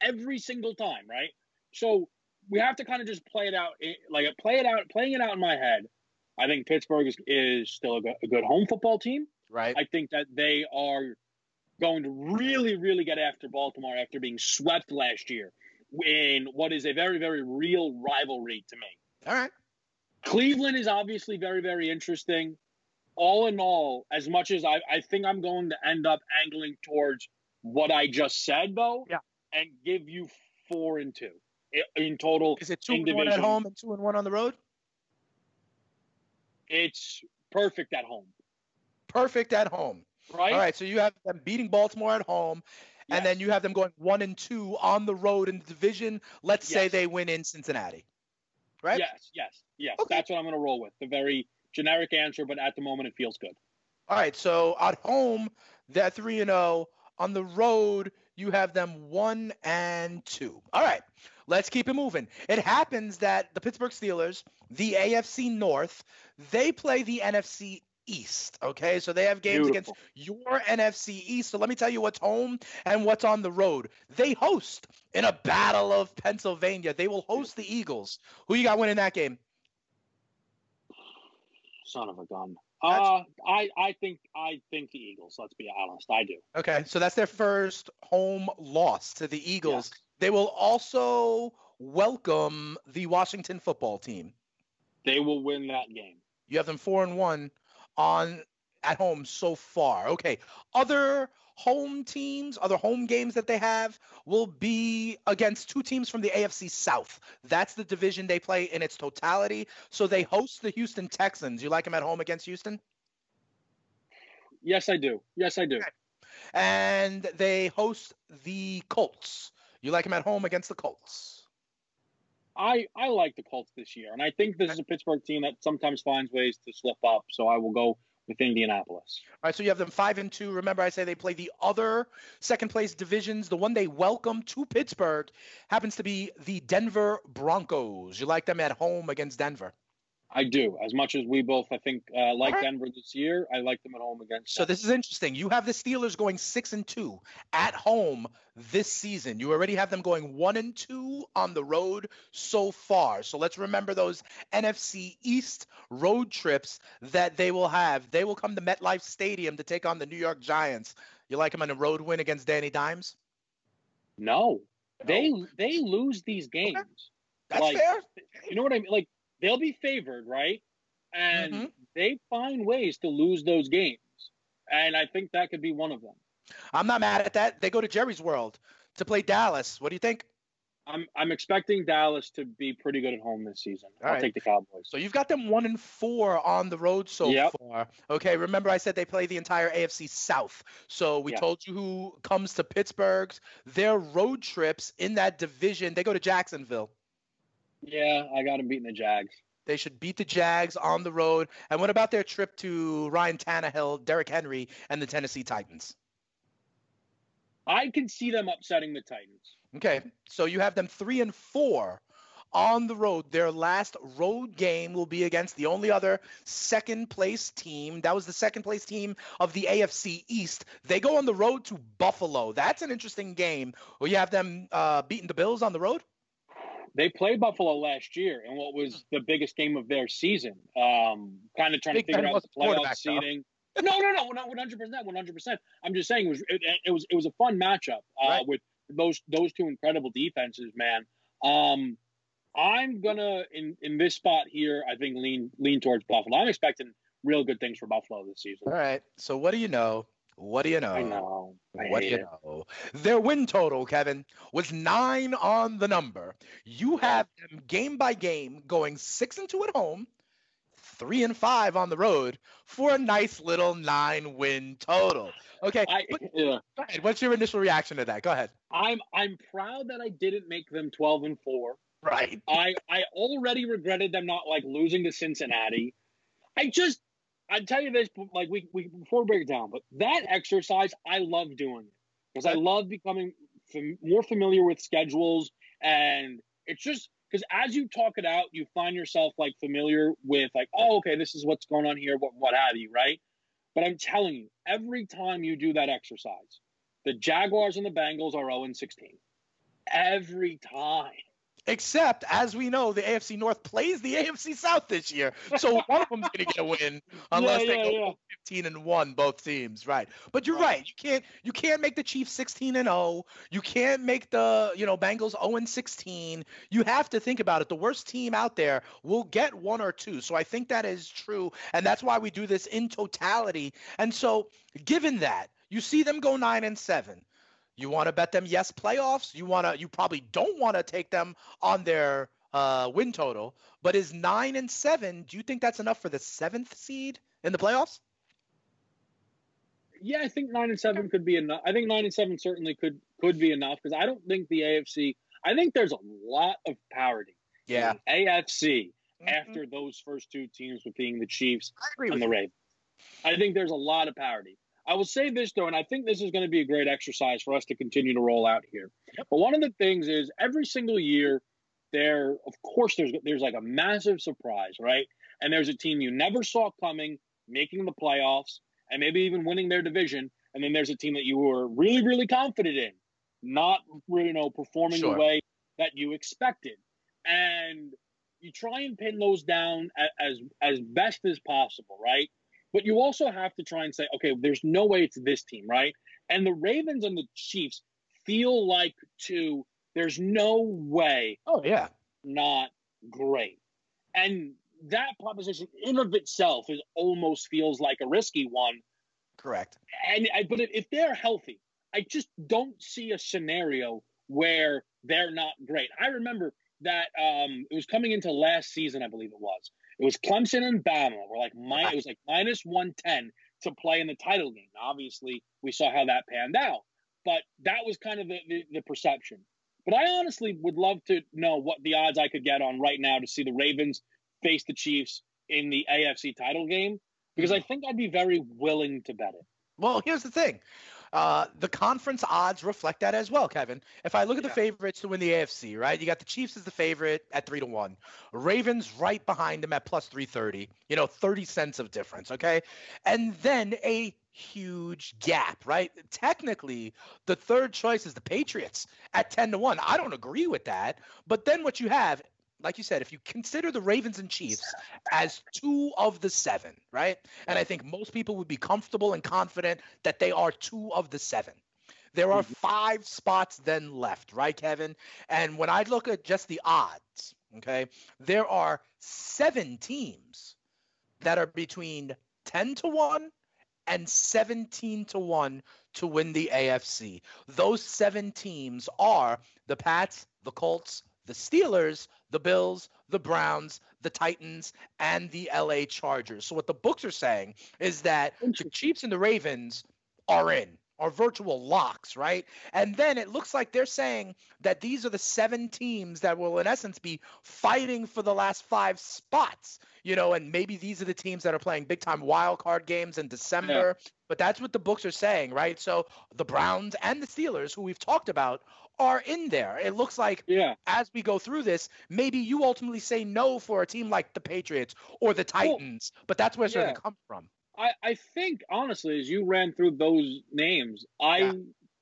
every single time, right? So we have to kind of just play it out, eh, like play it out, playing it out in my head. I think Pittsburgh is, is still a good, a good home football team. Right. I think that they are going to really, really get after Baltimore after being swept last year in what is a very, very real rivalry to me. All right. Cleveland is obviously very, very interesting. All in all, as much as I, I think I'm going to end up angling towards what I just said though, Yeah. and give you four and two in total. Is it two in and one at home and two and one on the road? It's perfect at home, Perfect at home. right? All right, so you have them beating Baltimore at home, and then you have them going one and two on the road in the division. Let's say they win in Cincinnati, right? Yes, yes, yes. Okay. That's what I'm going to roll with. The very generic answer, but at the moment it feels good. All right, so at home they're three and zero. On the road, you have them one and two. All right, let's keep it moving. It happens that the Pittsburgh Steelers, the AFC North, they play the NFC East. Okay, so they have games Beautiful. against your NFC East. So let me tell you what's home and what's on the road. They host in a battle of Pennsylvania. They will host the Eagles. Who you got winning that game? Son of a gun. Uh, I I think I think the Eagles. Let's be honest. I do. Okay, so that's their first home loss to the Eagles. Yes. They will also welcome the Washington football team. They will win that game. You have them four and one on at home so far. Okay, other home teams, other home games that they have will be against two teams from the AFC South. That's the division they play in its totality. So they host the Houston Texans. You like them at home against Houston? Yes, I do. Yes, I do. And they host the Colts. You like them at home against the Colts. I I like the Colts this year, and I think this is a Pittsburgh team that sometimes finds ways to slip up. So I will go with Indianapolis. All right, so you have them five and two. Remember, I say they play the other second place divisions. The one they welcome to Pittsburgh happens to be the Denver Broncos. You like them at home against Denver. I do. As much as we both, I think, uh, like Alright. Denver this year, I like them at home against. So this is interesting. You have the Steelers going six and two at home this season. You already have them going one and two on the road so far. So let's remember those NFC East road trips that they will have. They will come to MetLife Stadium to take on the New York Giants. You like them on a road win against Danny Dimes? no, they they lose these games. That's like, fair. You know what I mean? Like they'll be favored, right? And Mhm. they find ways to lose those games, and I think that could be one of them. I'm not mad at that. They go to Jerry's World to play Dallas. What do you think? I'm I'm expecting Dallas to be pretty good at home this season. All I'll right. take the Cowboys. So you've got them one and four on the road so Yep. far. Okay, remember I said they play the entire AFC South. So we Yeah. told you who comes to Pittsburgh's. Their road trips in that division, they go to Jacksonville. Yeah, I got them beating the Jags. They should beat the Jags on the road. And what about their trip to Ryan Tannehill, Derrick Henry, and the Tennessee Titans? I can see them upsetting the Titans. Okay, so you have them three and four on the road. Their last road game will be against the only other second place team. That was the second place team of the AFC East. They go on the road to Buffalo. That's an interesting game. Will you have them uh, beating the Bills on the road? They played Buffalo last year in what was the biggest game of their season. Um, kind of trying Big to figure out was the the playoff quarterback, though. seeding. No, no, no, one hundred percent, one hundred percent. I'm just saying it was it, it was it was a fun matchup uh, Right. with those those two incredible defenses, man. Um, I'm gonna in in this spot here. I think lean lean towards Buffalo. I'm expecting real good things for Buffalo this season. All right. So what do you know? What do you know? I know. I What do you it. know? Their win total, Kevin, was nine on the number. You have them game by game going six and two at home, three and five on the road for a nice little nine win total. Okay, I but yeah. what's your initial reaction to that? Go ahead. I'm I'm proud that I didn't make them 12 and four. Right. I I already regretted them not like losing to Cincinnati. I just I'd tell you this like we, we before we break it down, but that exercise I love doing it because I love becoming fam- more familiar with schedules and it's just because as you talk it out, you find yourself like familiar with like oh okay this is what's going on here what what have you right. But I'm telling you, every time you do that exercise, the Jaguars and the Bengals are 0 16. Every time. Except, as we know, the AFC North plays the AFC South this year, so one of them's going to get a win unless Yeah, they go yeah. 15 and one, both teams, right? But you're Right. right. You can't you can't make the Chiefs 16 and 0. You can't make the you know Bengals 0 and 16. You have to think about it. The worst team out there will get one or two. So I think that is true, and that's why we do this in totality. And so, given that you see them go nine and seven. You want to bet them yes playoffs. You want to. You probably don't want to take them on their uh, win total. But is nine and seven? Do you think that's enough for the seventh seed in the playoffs? Yeah, I think nine and seven could be enough. I think nine and seven certainly could could be enough because I don't think the AFC. I think there's a lot of parity. Yeah, AFC mm-hmm. after those first two teams with being the Chiefs and the Ravens. I think there's a lot of parity. I will say this though, and I think this is going to be a great exercise for us to continue to roll out here. But one of the things is every single year, there, of course, there's there's like a massive surprise, right? And there's a team you never saw coming making the playoffs and maybe even winning their division, and then there's a team that you were really, really confident in, not you know performing sure. the way that you expected, and you try and pin those down as as best as possible, right? But you also have to try and say, okay, there's no way it's this team, right? And the Ravens and the Chiefs feel like two. There's no way. Oh yeah, not great. And that proposition in of itself is almost feels like a risky one. Correct. And I, but if they're healthy, I just don't see a scenario where they're not great. I remember that um, it was coming into last season, I believe it was. It was Clemson and Bama. We're like it was like minus one ten to play in the title game. Obviously, we saw how that panned out, but that was kind of the, the, the perception. But I honestly would love to know what the odds I could get on right now to see the Ravens face the Chiefs in the AFC title game because I mm-hmm. think I'd be very willing to bet it. Well, here's the thing. Uh, the conference odds reflect that as well, Kevin. If I look at yeah. the favorites to win the AFC, right? You got the Chiefs as the favorite at three to one, Ravens right behind them at plus three thirty. You know, thirty cents of difference. Okay, and then a huge gap, right? Technically, the third choice is the Patriots at 10 to 1. I don't agree with that. But then what you have like you said, if you consider the Ravens and Chiefs as two of the seven, right? And I think most people would be comfortable and confident that they are two of the seven. There are mm-hmm. five spots then left, right, Kevin? And when I look at just the odds, okay, there are seven teams that are between 10 to 1 and 17 to 1 to win the AFC. Those seven teams are the Pats, the Colts, the Steelers, the Bills, the Browns, the Titans, and the LA Chargers. So what the books are saying is that the Chiefs and the Ravens are in, are virtual locks, right? And then it looks like they're saying that these are the seven teams that will, in essence, be fighting for the last five spots. You know, and maybe these are the teams that are playing big time wild card games in December. Yeah. But that's what the books are saying, right? So the Browns and the Steelers, who we've talked about, are in there. It looks like yeah. as we go through this, maybe you ultimately say no for a team like the Patriots or the Titans, well, but that's where it's yeah. going to come from. I, I think honestly, as you ran through those names, I yeah.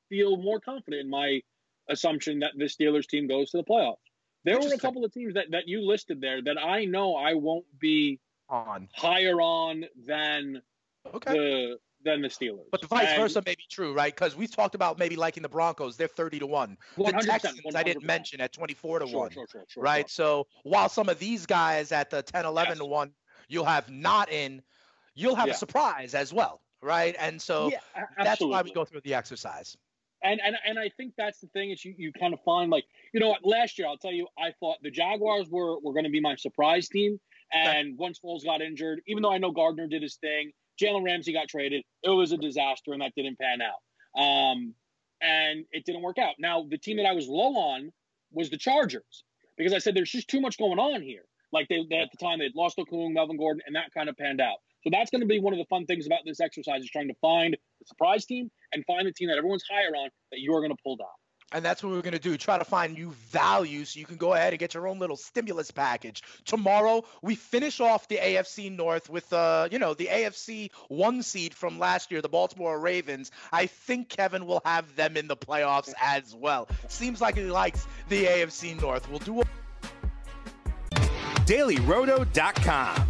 feel more confident in my assumption that the Steelers team goes to the playoffs. There were a couple of teams that, that you listed there that I know I won't be on higher on than okay. the than the Steelers. But the vice and, versa may be true, right? Because we've talked about maybe liking the Broncos. They're 30 to 1. The Texans, 100%. I didn't mention at 24 to sure, 1. Sure, sure, sure, right? So while some of these guys at the 10, 11 yes. to 1, you'll have not in, you'll have yeah. a surprise as well, right? And so yeah, that's why we go through the exercise. And, and and I think that's the thing is you, you kind of find like you know what last year I'll tell you I thought the Jaguars were were going to be my surprise team and once Foles got injured even though I know Gardner did his thing Jalen Ramsey got traded. It was a disaster, and that didn't pan out. Um, and it didn't work out. Now, the team that I was low on was the Chargers because I said there's just too much going on here. Like they, they at the time they had lost Okung, Melvin Gordon, and that kind of panned out. So that's going to be one of the fun things about this exercise is trying to find the surprise team and find the team that everyone's higher on that you're going to pull down. And that's what we're going to do. Try to find new value so you can go ahead and get your own little stimulus package. Tomorrow, we finish off the AFC North with, uh, you know, the AFC one seed from last year, the Baltimore Ravens. I think Kevin will have them in the playoffs as well. Seems like he likes the AFC North. We'll do a. DailyRoto.com.